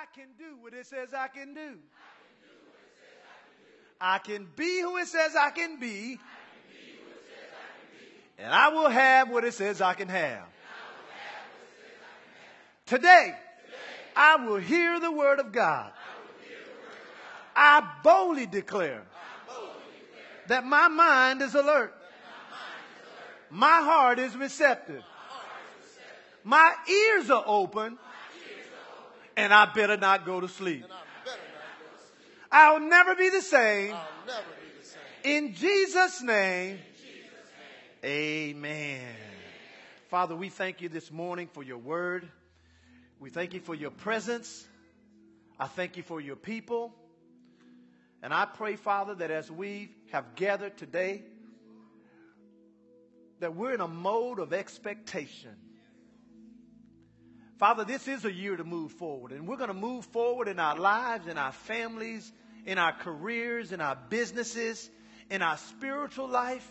I can do what it says I can do. I can be who it says I can be. And I will have what it says I can have. Today, I will hear the word of God. I boldly declare that my mind is alert. My heart is receptive. My ears are open. And I better not go to sleep. I'll never be the same. In Jesus' name. Amen. Father, we thank you this morning for your word. We thank you for your presence. I thank you for your people. And I pray, Father, that as we have gathered today, that we're in a mode of expectation. Father, this is a year to move forward, and we're going to move forward in our lives, in our families, in our careers, in our businesses, in our spiritual life,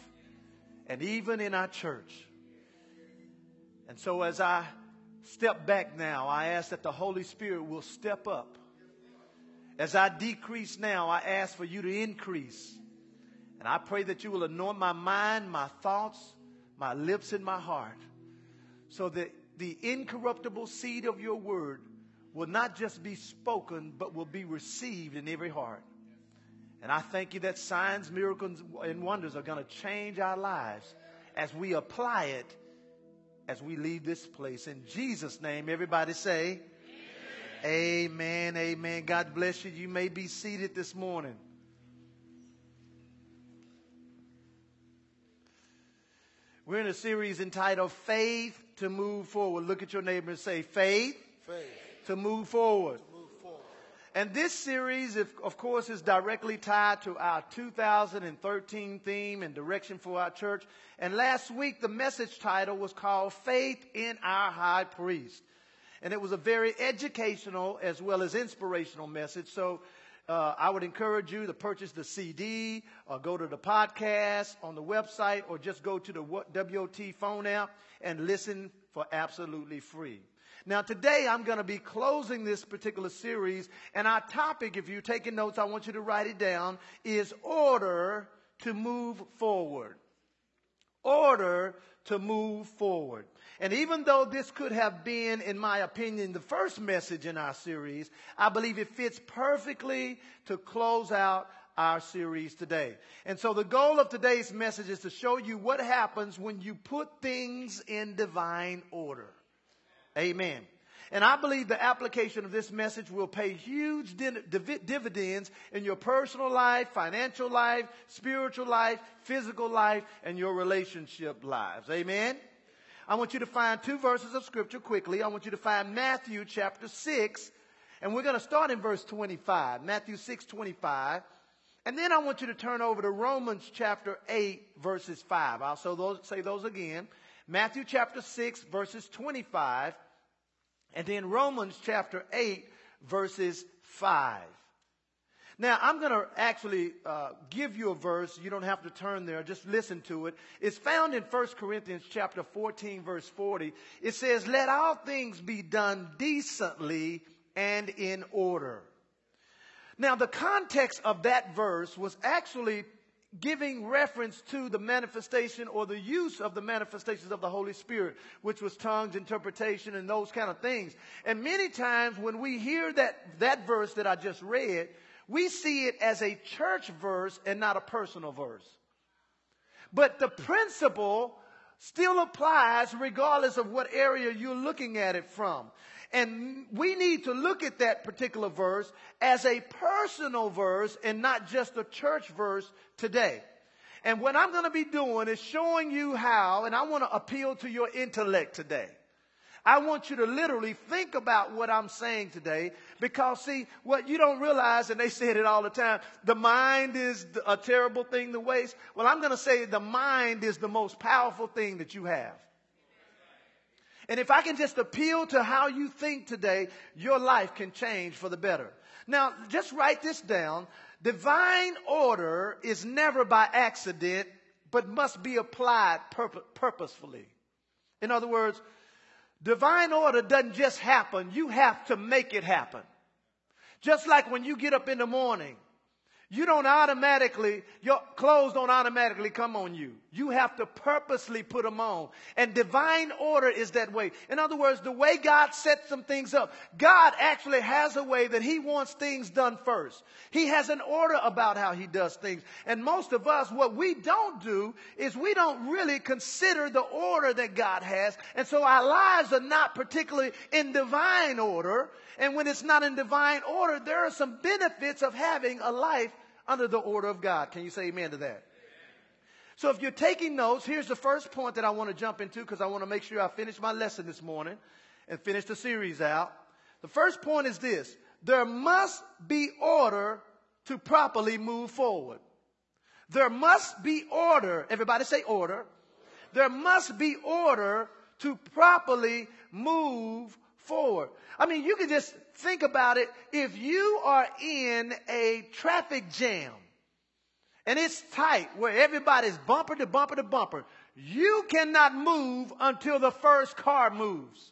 and even in our church. And so, as I step back now, I ask that the Holy Spirit will step up. As I decrease now, I ask for you to increase. And I pray that you will anoint my mind, my thoughts, my lips, and my heart so that the incorruptible seed of your word will not just be spoken, but will be received in every heart. And I thank you that signs, miracles, and wonders are going to change our lives as we apply it as we leave this place. In Jesus' name, everybody say, Amen. Amen. Amen. God bless you. You may be seated this morning. We're in a series entitled Faith to Move Forward. Look at your neighbor and say, Faith, Faith. to move forward. to Move forward. And this series, of course, is directly tied to our 2013 theme and direction for our church. And last week, the message title was called Faith in Our High Priest. And it was a very educational as well as inspirational message. So uh, I would encourage you to purchase the CD or go to the podcast on the website or just go to the WOT phone app and listen for absolutely free. Now today I'm going to be closing this particular series and our topic, if you're taking notes, I want you to write it down, is order to move forward. Order to move forward. And even though this could have been, in my opinion, the first message in our series, I believe it fits perfectly to close out our series today. And so the goal of today's message is to show you what happens when you put things in divine order. Amen. And I believe the application of this message will pay huge dividends in your personal life, financial life, spiritual life, physical life, and your relationship lives. Amen. I want you to find two verses of scripture quickly. I want you to find Matthew chapter 6, and we're going to start in verse 25. Matthew 6, 25. And then I want you to turn over to Romans chapter 8, verses 5. I'll say those again. Matthew chapter 6, verses 25. And then Romans chapter 8, verses 5. Now, I'm going to actually uh, give you a verse. You don't have to turn there. Just listen to it. It's found in 1 Corinthians chapter 14, verse 40. It says, Let all things be done decently and in order. Now, the context of that verse was actually giving reference to the manifestation or the use of the manifestations of the Holy Spirit, which was tongues, interpretation, and those kind of things. And many times when we hear that, that verse that I just read, we see it as a church verse and not a personal verse. But the principle still applies regardless of what area you're looking at it from. And we need to look at that particular verse as a personal verse and not just a church verse today. And what I'm going to be doing is showing you how, and I want to appeal to your intellect today. I want you to literally think about what I'm saying today because see, what you don't realize, and they said it all the time, the mind is a terrible thing to waste. Well, I'm going to say the mind is the most powerful thing that you have. And if I can just appeal to how you think today, your life can change for the better. Now, just write this down. Divine order is never by accident, but must be applied purposefully. In other words, Divine order doesn't just happen. You have to make it happen. Just like when you get up in the morning, you don't automatically, your clothes don't automatically come on you. You have to purposely put them on. And divine order is that way. In other words, the way God sets some things up, God actually has a way that He wants things done first. He has an order about how He does things. And most of us, what we don't do is we don't really consider the order that God has. And so our lives are not particularly in divine order. And when it's not in divine order, there are some benefits of having a life under the order of God. Can you say amen to that? So if you're taking notes, here's the first point that I want to jump into because I want to make sure I finish my lesson this morning and finish the series out. The first point is this. There must be order to properly move forward. There must be order. Everybody say order. There must be order to properly move forward. I mean, you can just think about it. If you are in a traffic jam and it's tight where everybody's bumper to bumper to bumper, you cannot move until the first car moves.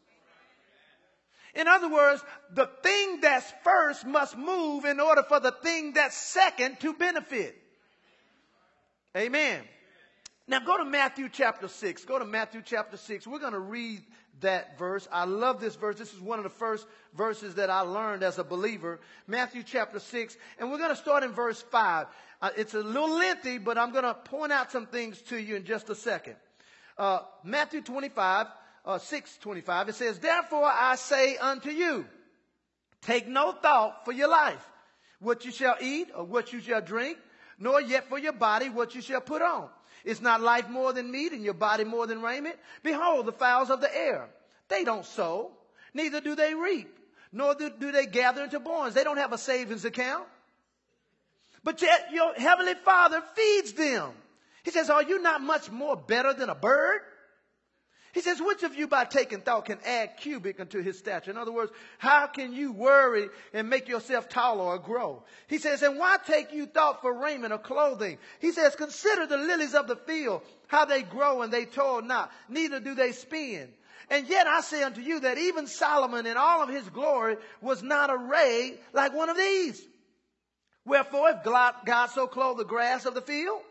In other words, the thing that's first must move in order for the thing that's second to benefit. Amen. Now go to Matthew chapter 6. Go to Matthew chapter 6. We're going to read that verse. I love this verse. This is one of the first verses that I learned as a believer. Matthew chapter 6. And we're going to start in verse 5. Uh, it's a little lengthy, but I'm going to point out some things to you in just a second. Uh, Matthew 25, uh, 6 25. It says, Therefore I say unto you, take no thought for your life, what you shall eat or what you shall drink, nor yet for your body what you shall put on. Is not life more than meat and your body more than raiment? Behold, the fowls of the air. They don't sow, neither do they reap, nor do, do they gather into barns. They don't have a savings account. But yet your heavenly Father feeds them. He says, Are you not much more better than a bird? He says, which of you by taking thought can add cubit unto his stature? In other words, how can you worry and make yourself taller or grow? He says, and why take you thought for raiment or clothing? He says, consider the lilies of the field, how they grow and they toil not, neither do they spin. And yet I say unto you that even Solomon in all of his glory was not arrayed like one of these. Wherefore, if God so clothed the grass of the field,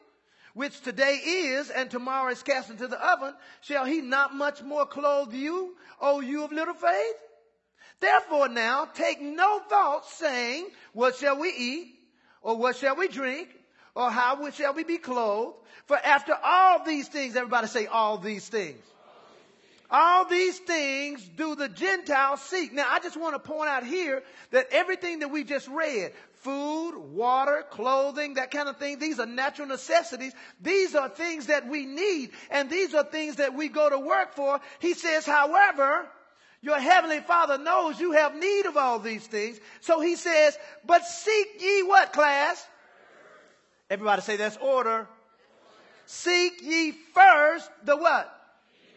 which today is and tomorrow is cast into the oven, shall he not much more clothe you, O you of little faith? Therefore now take no thought saying, what shall we eat? Or what shall we drink? Or how shall we be clothed? For after all these things, everybody say all these things. All these things do the Gentiles seek. Now, I just want to point out here that everything that we just read, food, water, clothing, that kind of thing. These are natural necessities. These are things that we need, and these are things that we go to work for. He says, however, your heavenly Father knows you have need of all these things. So he says, but seek ye what class? Everybody say that's order. Seek ye first the what?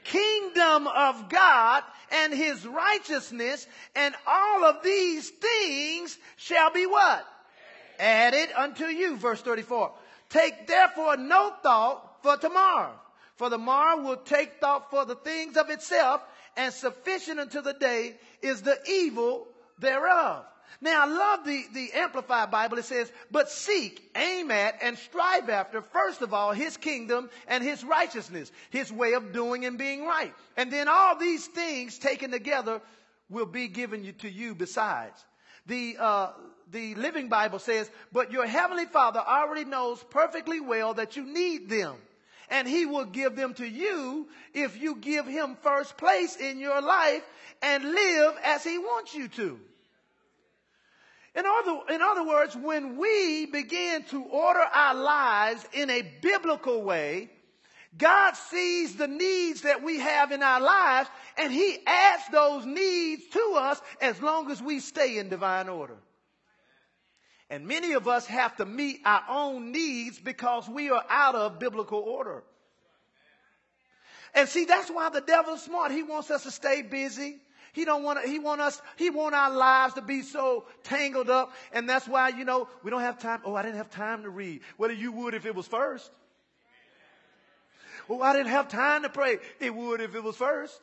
Kingdom of God and his righteousness and all of these things shall be what? Added unto you. Verse 34. Take therefore no thought for tomorrow, for the morrow will take thought for the things of itself, and sufficient unto the day is the evil thereof. Now I love the, the Amplified Bible. It says, but seek, aim at, and strive after, first of all, his kingdom and his righteousness, his way of doing and being right. And then all these things taken together will be given you, to you besides. The, uh, the Living Bible says, but your heavenly Father already knows perfectly well that you need them. And he will give them to you if you give him first place in your life and live as he wants you to. In other, in other words, when we begin to order our lives in a biblical way, God sees the needs that we have in our lives and he adds those needs to us as long as we stay in divine order. And many of us have to meet our own needs because we are out of biblical order. And see, that's why the devil's smart. He wants us to stay busy. He don't want he want us, he want our lives to be so tangled up. And that's why, you know, we don't have time. Oh, I didn't have time to read. Well, you would if it was first. Oh, I didn't have time to pray. It would if it was first.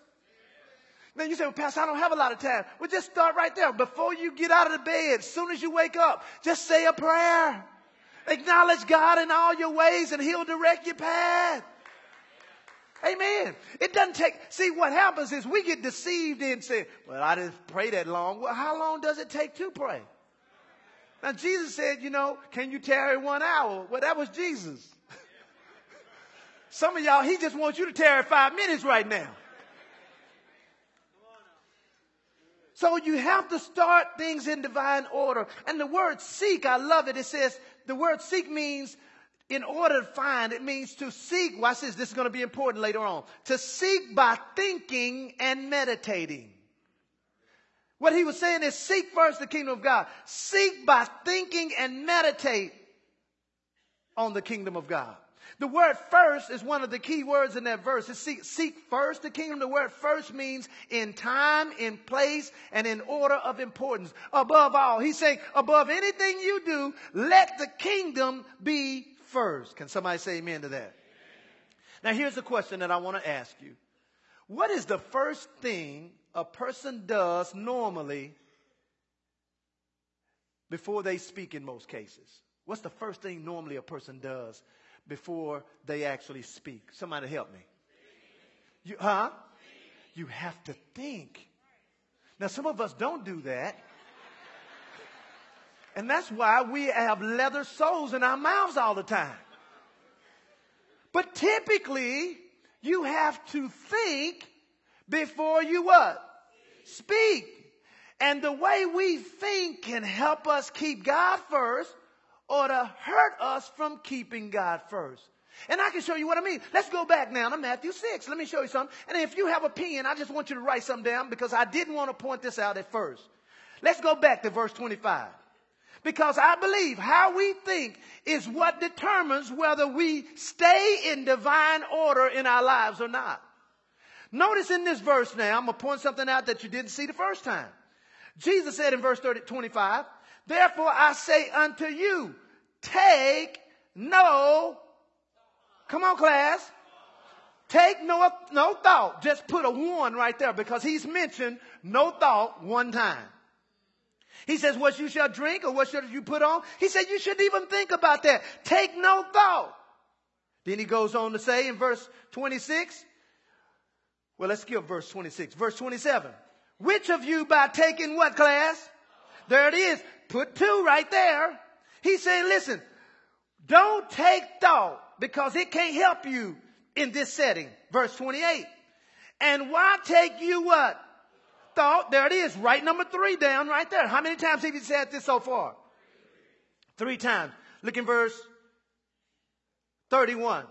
Then you say, well, Pastor, I don't have a lot of time. Well, just start right there. Before you get out of the bed, as soon as you wake up, just say a prayer. Acknowledge God in all your ways and He'll direct your path. Amen. It doesn't take, see what happens is we get deceived and say, well, I didn't pray that long. Well, how long does it take to pray? Now Jesus said, you know, can you tarry one hour? Well, that was Jesus. Some of y'all, he just wants you to tarry five minutes right now. So you have to start things in divine order. And the word seek, I love it. It says, the word seek means in order to find, it means to seek. Watch this. This is going to be important later on. To seek by thinking and meditating. What he was saying is seek first the kingdom of God. Seek by thinking and meditate on the kingdom of God. The word first is one of the key words in that verse. It's seek, seek first the kingdom. The word first means in time, in place, and in order of importance. Above all, he's saying, above anything you do, let the kingdom be first. Can somebody say amen to that? Now, here's a question that I want to ask you What is the first thing a person does normally before they speak in most cases? What's the first thing normally a person does before they actually speak? Somebody help me. You, huh? You have to think. Now, some of us don't do that. And that's why we have leather soles in our mouths all the time. But typically, you have to think before you what? Speak. And the way we think can help us keep God first or to hurt us from keeping God first. And I can show you what I mean. Let's go back now to Matthew 6. Let me show you something. And if you have a pen, I just want you to write something down because I didn't want to point this out at first. Let's go back to verse 25. Because I believe how we think is what determines whether we stay in divine order in our lives or not. Notice in this verse now, I'm going to point something out that you didn't see the first time. Jesus said in verse 30, 25, Therefore I say unto you, take no, come on class, take no, no thought. Just put a one right there because he's mentioned no thought one time. He says, what you shall drink or what should you put on? He said, you shouldn't even think about that. Take no thought. Then he goes on to say in verse 26, well, let's skip verse 26. Verse 27. Which of you by taking what class? There it is. Put two right there. He's saying, listen, don't take thought because it can't help you in this setting. Verse 28. And why take you what? thought. There it is, right number three down right there. How many times have you said this so far? Three times. Look in verse 31.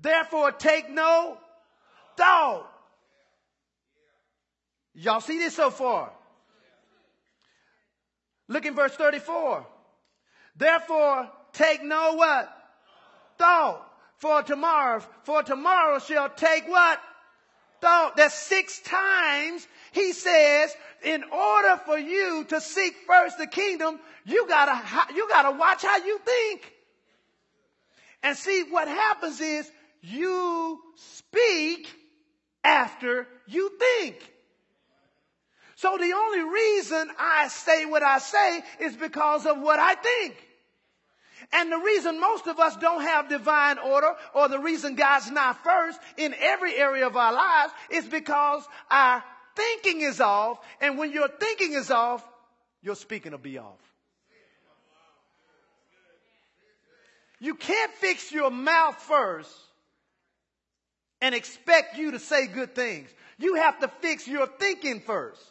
Therefore take no thought. Y'all see this so far? Look in verse 34. Therefore take no what? Thought for tomorrow. For tomorrow shall take what? Thought. That's six times he says, in order for you to seek first the kingdom, you gotta, you gotta watch how you think. And see, what happens is you speak after you think. So the only reason I say what I say is because of what I think. And the reason most of us don't have divine order or the reason God's not first in every area of our lives is because our thinking is off, and when your thinking is off, your speaking will be off. You can't fix your mouth first and expect you to say good things. You have to fix your thinking first.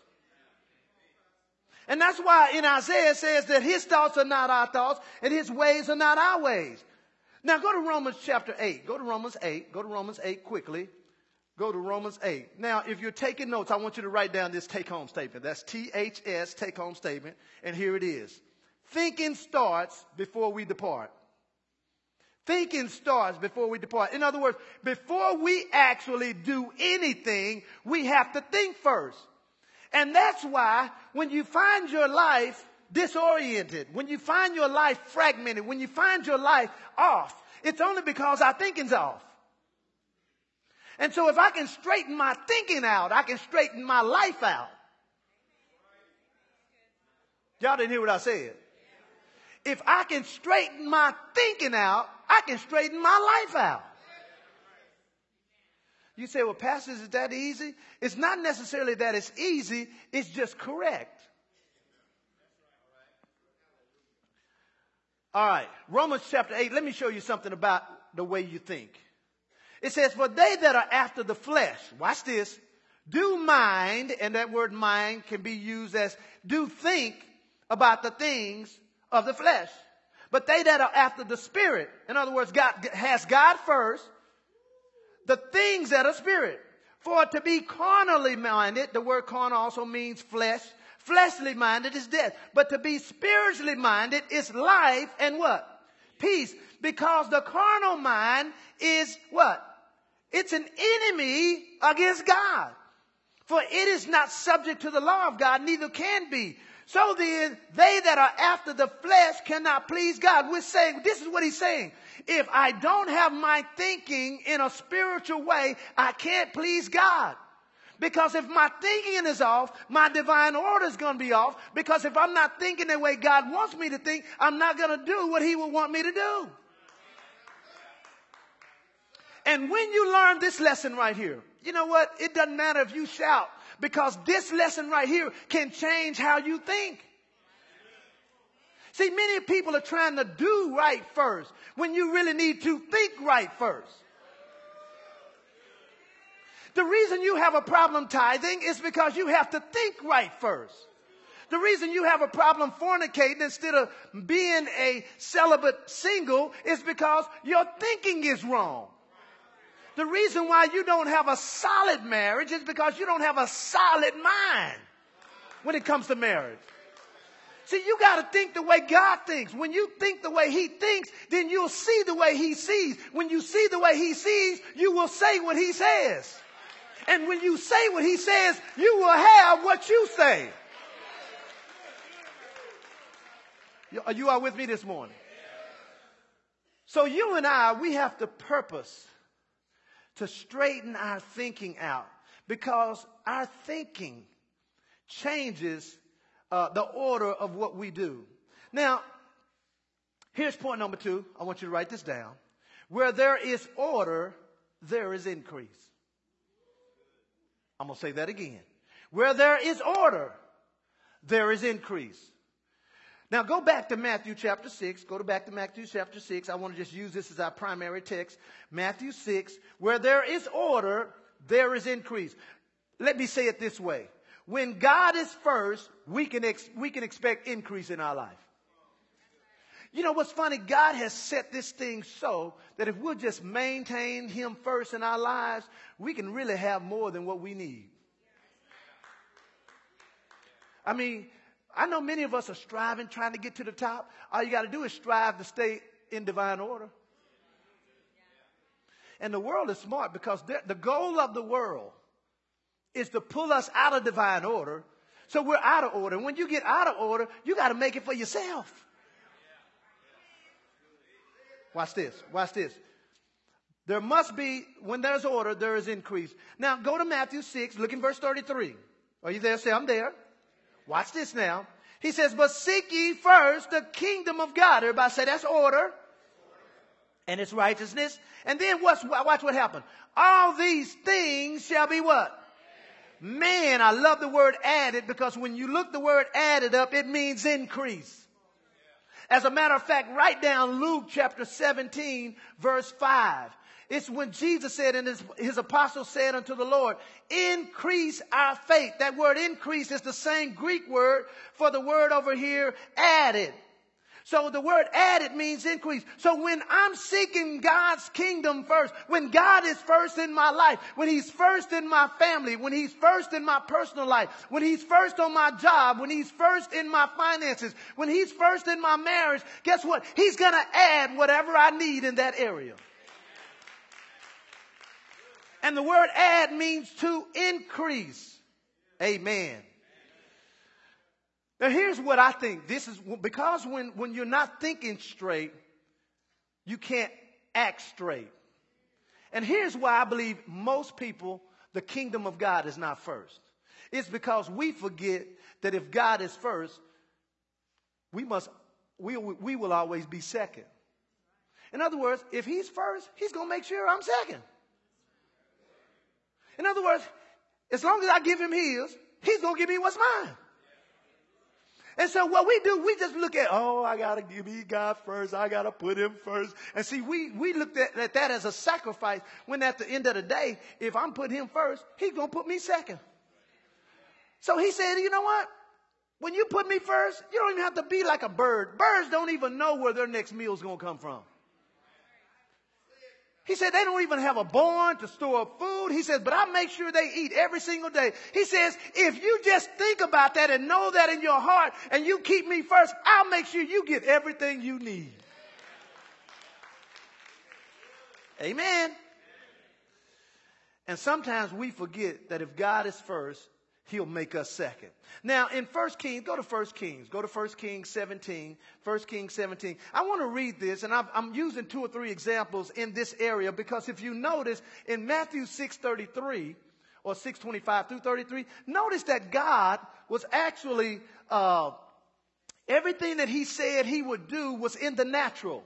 And that's why in Isaiah it says that his thoughts are not our thoughts and his ways are not our ways. Now go to Romans chapter 8. Go to Romans 8. Go to Romans 8 quickly. Go to Romans 8. Now, if you're taking notes, I want you to write down this take home statement. That's THS, take home statement. And here it is. Thinking starts before we depart. Thinking starts before we depart. In other words, before we actually do anything, we have to think first. And that's why when you find your life disoriented, when you find your life fragmented, when you find your life off, it's only because our thinking's off. And so if I can straighten my thinking out, I can straighten my life out. Y'all didn't hear what I said. If I can straighten my thinking out, I can straighten my life out. You say, well, pastors, is that easy? It's not necessarily that it's easy, it's just correct. All right, Romans chapter 8, let me show you something about the way you think. It says, For they that are after the flesh, watch this, do mind, and that word mind can be used as do think about the things of the flesh. But they that are after the spirit, in other words, God has God first, the things that are spirit. For to be carnally minded, the word carnal also means flesh. Fleshly minded is death. But to be spiritually minded is life and what? Peace. Because the carnal mind is what? It's an enemy against God. For it is not subject to the law of God, neither can be. So then, they that are after the flesh cannot please God. We're saying, this is what he's saying. If I don't have my thinking in a spiritual way, I can't please God. Because if my thinking is off, my divine order is going to be off. Because if I'm not thinking the way God wants me to think, I'm not going to do what He would want me to do. And when you learn this lesson right here, you know what? It doesn't matter if you shout because this lesson right here can change how you think. See, many people are trying to do right first when you really need to think right first. The reason you have a problem tithing is because you have to think right first. The reason you have a problem fornicating instead of being a celibate single is because your thinking is wrong. The reason why you don't have a solid marriage is because you don't have a solid mind when it comes to marriage. See, you got to think the way God thinks. When you think the way He thinks, then you'll see the way He sees. When you see the way He sees, you will say what He says. And when you say what He says, you will have what you say. You are with me this morning. So you and I, we have to purpose to straighten our thinking out because our thinking changes uh, the order of what we do. Now, here's point number two. I want you to write this down. Where there is order, there is increase. I'm going to say that again. Where there is order, there is increase. Now go back to Matthew chapter 6. Go to back to Matthew chapter 6. I want to just use this as our primary text. Matthew 6. Where there is order, there is increase. Let me say it this way. When God is first, we can, ex- we can expect increase in our life. You know what's funny? God has set this thing so that if we'll just maintain Him first in our lives, we can really have more than what we need. I mean, I know many of us are striving, trying to get to the top. All you got to do is strive to stay in divine order. And the world is smart because the goal of the world is to pull us out of divine order. So we're out of order. When you get out of order, you got to make it for yourself. Watch this. Watch this. There must be, when there's order, there is increase. Now go to Matthew 6, look in verse 33. Are you there? Say, I'm there. Watch this now. He says, but seek ye first the kingdom of God. Everybody say that's order. And its righteousness. And then what's, watch what happened. All these things shall be what? Man, I love the word added because when you look the word added up, it means increase. As a matter of fact, write down Luke chapter 17 verse 5. It's when Jesus said and his, his apostles said unto the Lord, increase our faith. That word increase is the same Greek word for the word over here added. So the word added means increase. So when I'm seeking God's kingdom first, when God is first in my life, when He's first in my family, when He's first in my personal life, when He's first on my job, when He's first in my finances, when He's first in my marriage, guess what? He's gonna add whatever I need in that area. And the word add means to increase. Amen. Now here's what I think. This is because when, when you're not thinking straight, you can't act straight. And here's why I believe most people, the kingdom of God is not first. It's because we forget that if God is first, we must, we, we will always be second. In other words, if he's first, he's going to make sure I'm second. In other words, as long as I give him his, he's going to give me what's mine. And so what we do, we just look at, oh, I got to give me God first. I got to put him first. And see, we, we looked at, at, that as a sacrifice when at the end of the day, if I'm putting him first, he's going to put me second. So he said, you know what? When you put me first, you don't even have to be like a bird. Birds don't even know where their next meal is going to come from. He said they don't even have a barn to store food. He says, but I make sure they eat every single day. He says, if you just think about that and know that in your heart and you keep me first, I'll make sure you get everything you need. Amen. And sometimes we forget that if God is first, he'll make us second. Now, in 1 Kings, go to 1 Kings. Go to 1 Kings 17. 1 Kings 17. I want to read this, and i am using two or three examples in this area because if you notice in Matthew 6.33 or 6.25 through 33, notice that God was actually, uh, everything that he said he would do was in the natural.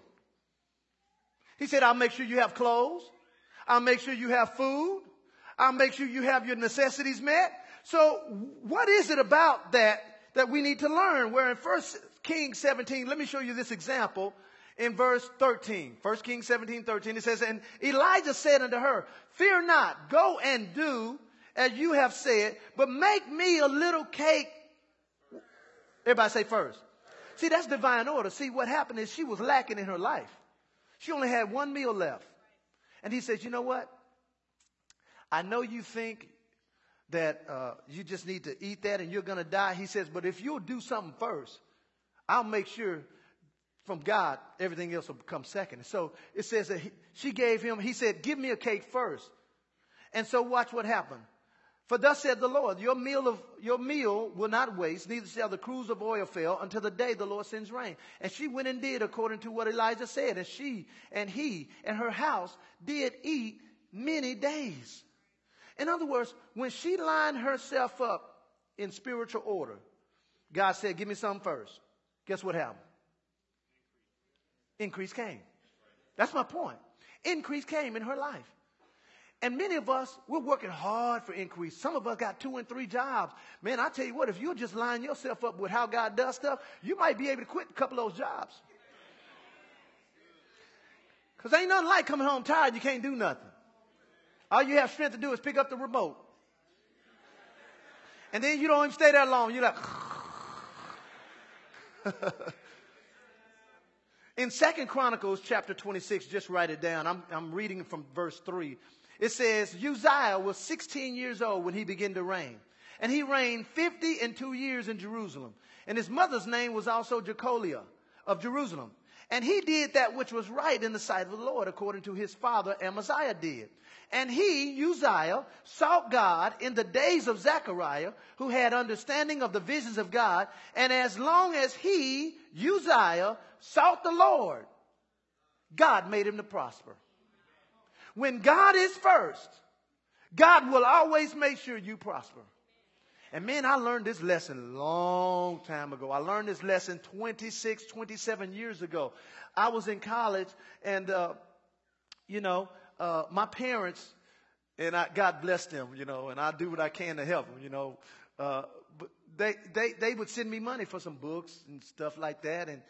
He said, I'll make sure you have clothes. I'll make sure you have food. I'll make sure you have your necessities met. So what is it about that that we need to learn? Where in 1 Kings 17, let me show you this example in verse 13. 1 Kings 17, 13, it says, And Elijah said unto her, Fear not, go and do as you have said, but make me a little cake. Everybody say first. See, that's divine order. See, what happened is she was lacking in her life. She only had one meal left. And he says, You know what? I know you think that uh, you just need to eat that and you're going to die. He says, but if you'll do something first, I'll make sure from God everything else will come second. So it says that he, she gave him, he said, give me a cake first. And so watch what happened. For thus said the Lord, your meal of your meal will not waste, neither shall the cruse of oil fail until the day the Lord sends rain. And she went and did according to what Elijah said, and she and he and her house did eat many days. In other words, when she lined herself up in spiritual order, God said, Give me something first. Guess what happened? Increase came. That's my point. Increase came in her life. And many of us, we're working hard for increase. Some of us got two and three jobs. Man, I tell you what, if you just line yourself up with how God does stuff, you might be able to quit a couple of those jobs. Because ain't nothing like coming home tired, you can't do nothing. All you have strength to do is pick up the remote. And then you don't even stay there long. You're like, in Second Chronicles chapter 26, just write it down. I'm, I'm reading from verse 3. It says, Uzziah was 16 years old when he began to reign. And he reigned 50 and two years in Jerusalem. And his mother's name was also Jecoliah of Jerusalem. And he did that which was right in the sight of the Lord, according to his father Amaziah did. And he, Uzziah, sought God in the days of Zechariah, who had understanding of the visions of God. And as long as he, Uzziah, sought the Lord, God made him to prosper. When God is first, God will always make sure you prosper. And man, I learned this lesson long time ago. I learned this lesson 26, 27 years ago. I was in college and, uh, you know, uh, my parents, and I, God bless them, you know, and I do what I can to help them, you know. Uh, but they, they, they would send me money for some books and stuff like that. And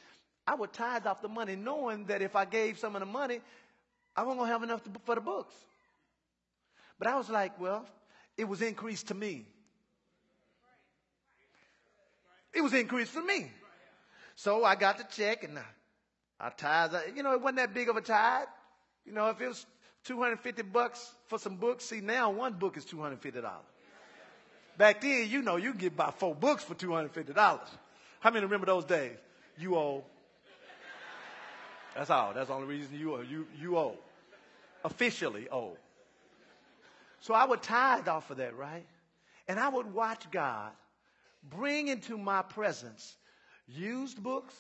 I would tithe off the money knowing that if I gave some of the money, I wasn't going to have enough to, for the books. But I was like, well, it was increased to me. It was increased for me. So I got the check and I, tithe. Uh, you know, it wasn't that big of a tithe. You know, if it was 250 bucks for some books. See, now one book is $250. Back then, you know, you get about four books for $250. How many remember those days? You owe. That's all. That's the only reason you owe. You, you owe. Officially owe. So I would tithe off of that, right? And I would watch God bring into my presence used books,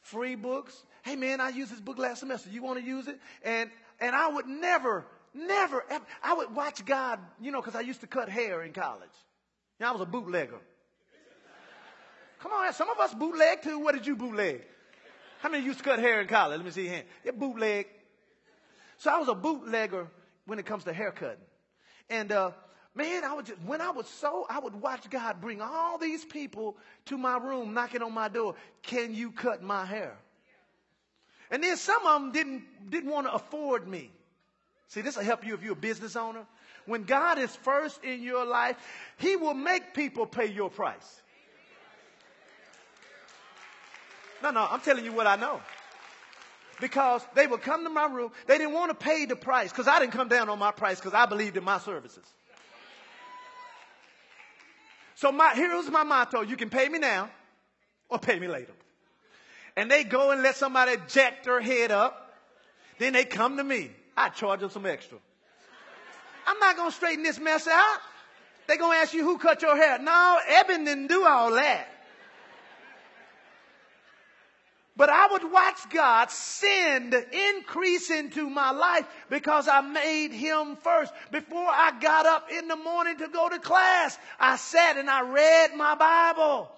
free books. Hey man, I used this book last semester. You want to use it? And and I would never never, ever. I would watch God, you know, because I used to cut hair in college. You know, I was a bootlegger. Come on, some of us bootleg too. What did you bootleg? How many used to cut hair in college? Let me see your hand. Yeah, bootleg. So I was a bootlegger when it comes to haircutting. And uh, man, I would just, when I was so, I would watch God bring all these people to my room knocking on my door. Can you cut my hair? And then some of them didn't, didn't want to afford me. See, this will help you if you're a business owner. When God is first in your life, He will make people pay your price. No, no, I'm telling you what I know. Because they would come to my room. They didn't want to pay the price because I didn't come down on my price because I believed in my services. So my, here's my motto. You can pay me now or pay me later. And they go and let somebody jack their head up. Then they come to me. I charge them some extra. I'm not going to straighten this mess out. They're going to ask you who cut your hair. No, Eben didn't do all that. But I would watch God send increase into my life because I made Him first. Before I got up in the morning to go to class, I sat and I read my Bible.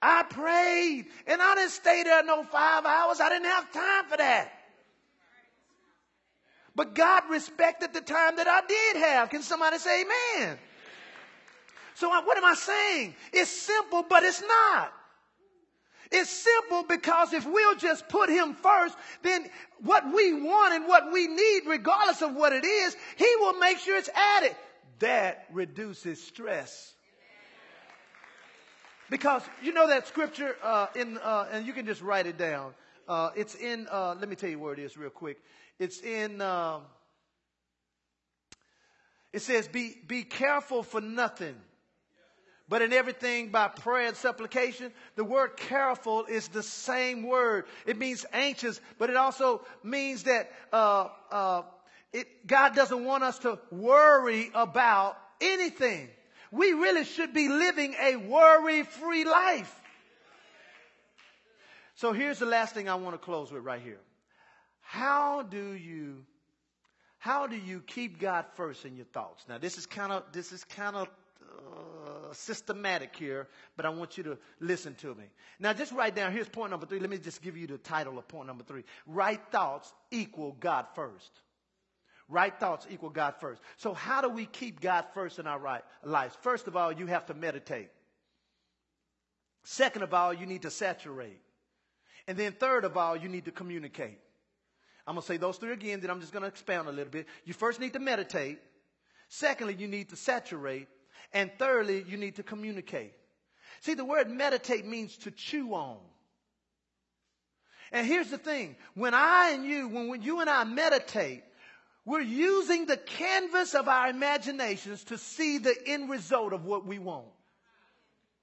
I prayed and I didn't stay there no five hours. I didn't have time for that. But God respected the time that I did have. Can somebody say amen? So what am I saying? It's simple, but it's not. It's simple because if we'll just put him first, then what we want and what we need, regardless of what it is, he will make sure it's added. That reduces stress. Because you know that scripture uh, in, uh, and you can just write it down. Uh, it's in. Uh, let me tell you where it is real quick. It's in. Um, it says, "Be be careful for nothing." But in everything by prayer and supplication, the word careful is the same word. It means anxious, but it also means that uh, uh, it, God doesn't want us to worry about anything. We really should be living a worry free life. So here's the last thing I want to close with right here. How do you how do you keep God first in your thoughts? Now this is kind of this is kind of uh, systematic here, but I want you to listen to me. Now, just write down. Here's point number three. Let me just give you the title of point number three. Right thoughts equal God first. Right thoughts equal God first. So, how do we keep God first in our right lives? First of all, you have to meditate. Second of all, you need to saturate. And then third of all, you need to communicate. I'm going to say those three again, then I'm just going to expound a little bit. You first need to meditate. Secondly, you need to saturate. And thirdly, you need to communicate. See, the word meditate means to chew on. And here's the thing. When I and you, when, when you and I meditate, we're using the canvas of our imaginations to see the end result of what we want.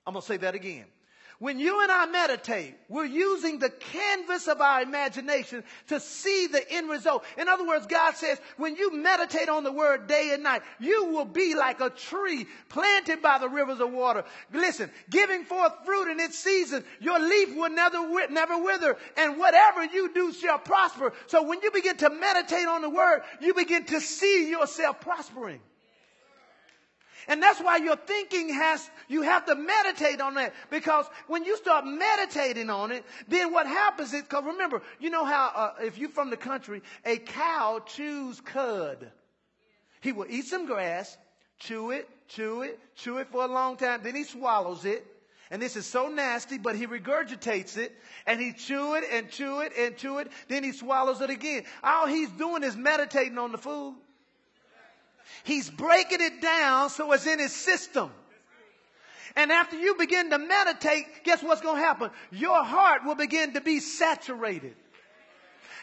I'm going to say that again. When you and I meditate, we're using the canvas of our imagination to see the end result. In other words, God says, when you meditate on the word day and night, you will be like a tree planted by the rivers of water. Listen, giving forth fruit in its season, your leaf will never, never wither, and whatever you do shall prosper. So when you begin to meditate on the word, you begin to see yourself prospering. And that's why your thinking has, you have to meditate on that. Because when you start meditating on it, then what happens is, because remember, you know how, uh, if you're from the country, a cow chews cud. He will eat some grass, chew it, chew it, chew it for a long time, then he swallows it. And this is so nasty, but he regurgitates it and he chew it and chew it and chew it. Then he swallows it again. All he's doing is meditating on the food. He's breaking it down so it's in his system. And after you begin to meditate, guess what's going to happen? Your heart will begin to be saturated.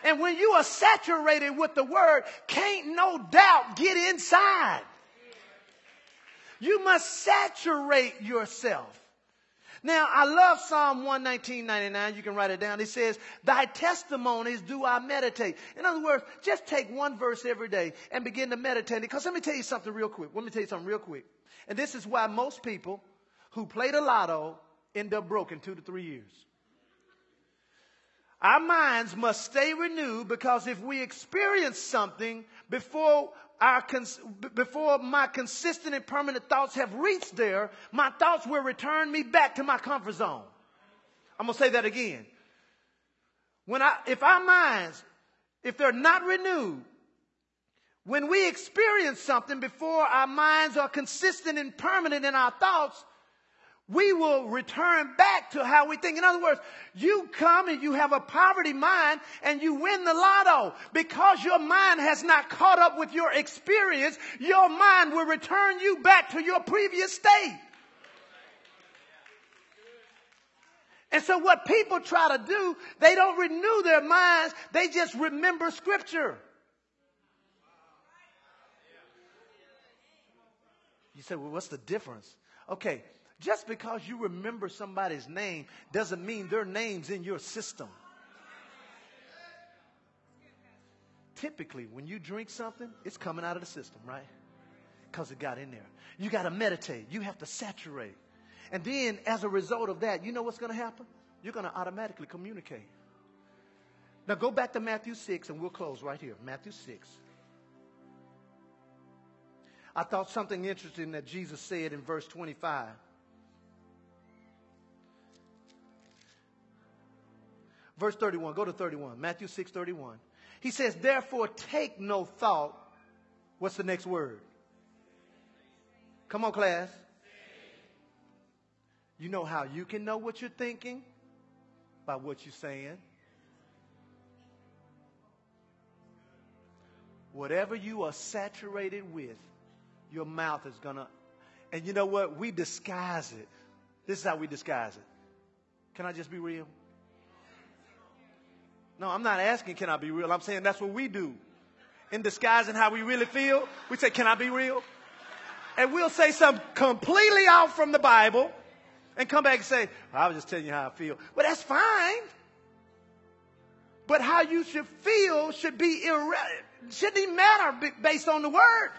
And when you are saturated with the word, can't no doubt get inside. You must saturate yourself. Now, I love Psalm 119.99. You can write it down. It says, Thy testimonies do I meditate. In other words, just take one verse every day and begin to meditate. Because let me tell you something real quick. Let me tell you something real quick. And this is why most people who play the lotto end up broke in two to three years. Our minds must stay renewed because if we experience something before our cons- before my consistent and permanent thoughts have reached there, my thoughts will return me back to my comfort zone. I'm going to say that again. When I, if our minds, if they're not renewed, when we experience something before our minds are consistent and permanent in our thoughts, we will return back to how we think. In other words, you come and you have a poverty mind and you win the lotto. Because your mind has not caught up with your experience, your mind will return you back to your previous state. And so what people try to do, they don't renew their minds, they just remember scripture. You say, well, what's the difference? Okay, just because you remember somebody's name doesn't mean their name's in your system. Typically, when you drink something, it's coming out of the system, right? Because it got in there. You got to meditate. You have to saturate. And then, as a result of that, you know what's going to happen? You're going to automatically communicate. Now, go back to Matthew 6, and we'll close right here. Matthew 6. I thought something interesting that Jesus said in verse 25. Verse 31, go to 31. Matthew 6 31. He says, Therefore, take no thought. What's the next word? Come on, class. You know how you can know what you're thinking? By what you're saying. Whatever you are saturated with, your mouth is going to. And you know what? We disguise it. This is how we disguise it. Can I just be real? No, I'm not asking, can I be real? I'm saying that's what we do. In disguising how we really feel, we say, can I be real? And we'll say something completely out from the Bible and come back and say, I was just telling you how I feel. Well, that's fine. But how you should feel should be irrelevant. Shouldn't even matter based on the word.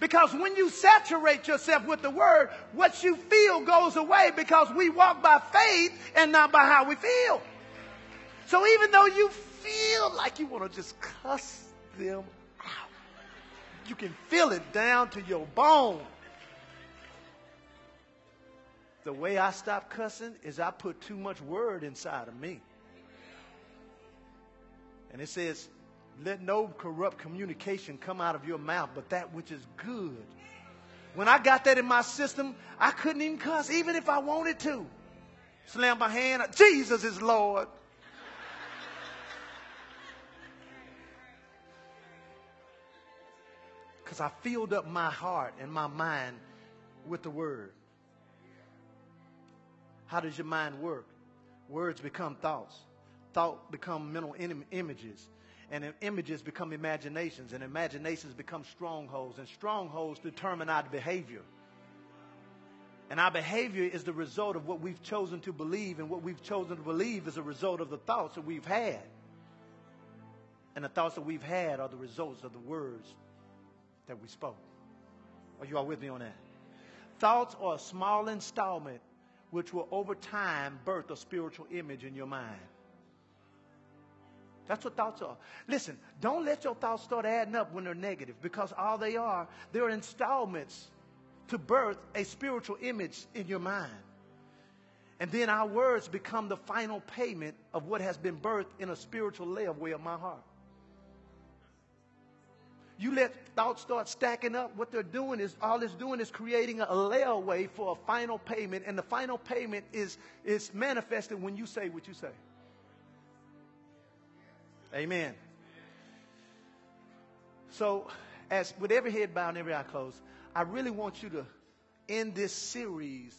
Because when you saturate yourself with the word, what you feel goes away because we walk by faith and not by how we feel. So even though you feel like you want to just cuss them out, you can feel it down to your bone. The way I stop cussing is I put too much word inside of me. And it says, let no corrupt communication come out of your mouth, but that which is good. When I got that in my system, I couldn't even cuss, even if I wanted to. Slam my hand, Jesus is Lord. I filled up my heart and my mind with the word. How does your mind work? Words become thoughts. Thought become mental Im- images. And images become imaginations. And imaginations become strongholds. And strongholds determine our behavior. And our behavior is the result of what we've chosen to believe. And what we've chosen to believe is a result of the thoughts that we've had. And the thoughts that we've had are the results of the words that we spoke. Are you all with me on that? Thoughts are a small installment which will over time birth a spiritual image in your mind. That's what thoughts are. Listen, don't let your thoughts start adding up when they're negative because all they are, they're installments to birth a spiritual image in your mind. And then our words become the final payment of what has been birthed in a spiritual layaway of my heart. You let thoughts start stacking up. What they're doing is all it's doing is creating a layaway for a final payment, and the final payment is, is manifested when you say what you say. Amen. So, as with every head bowed and every eye closed, I really want you to end this series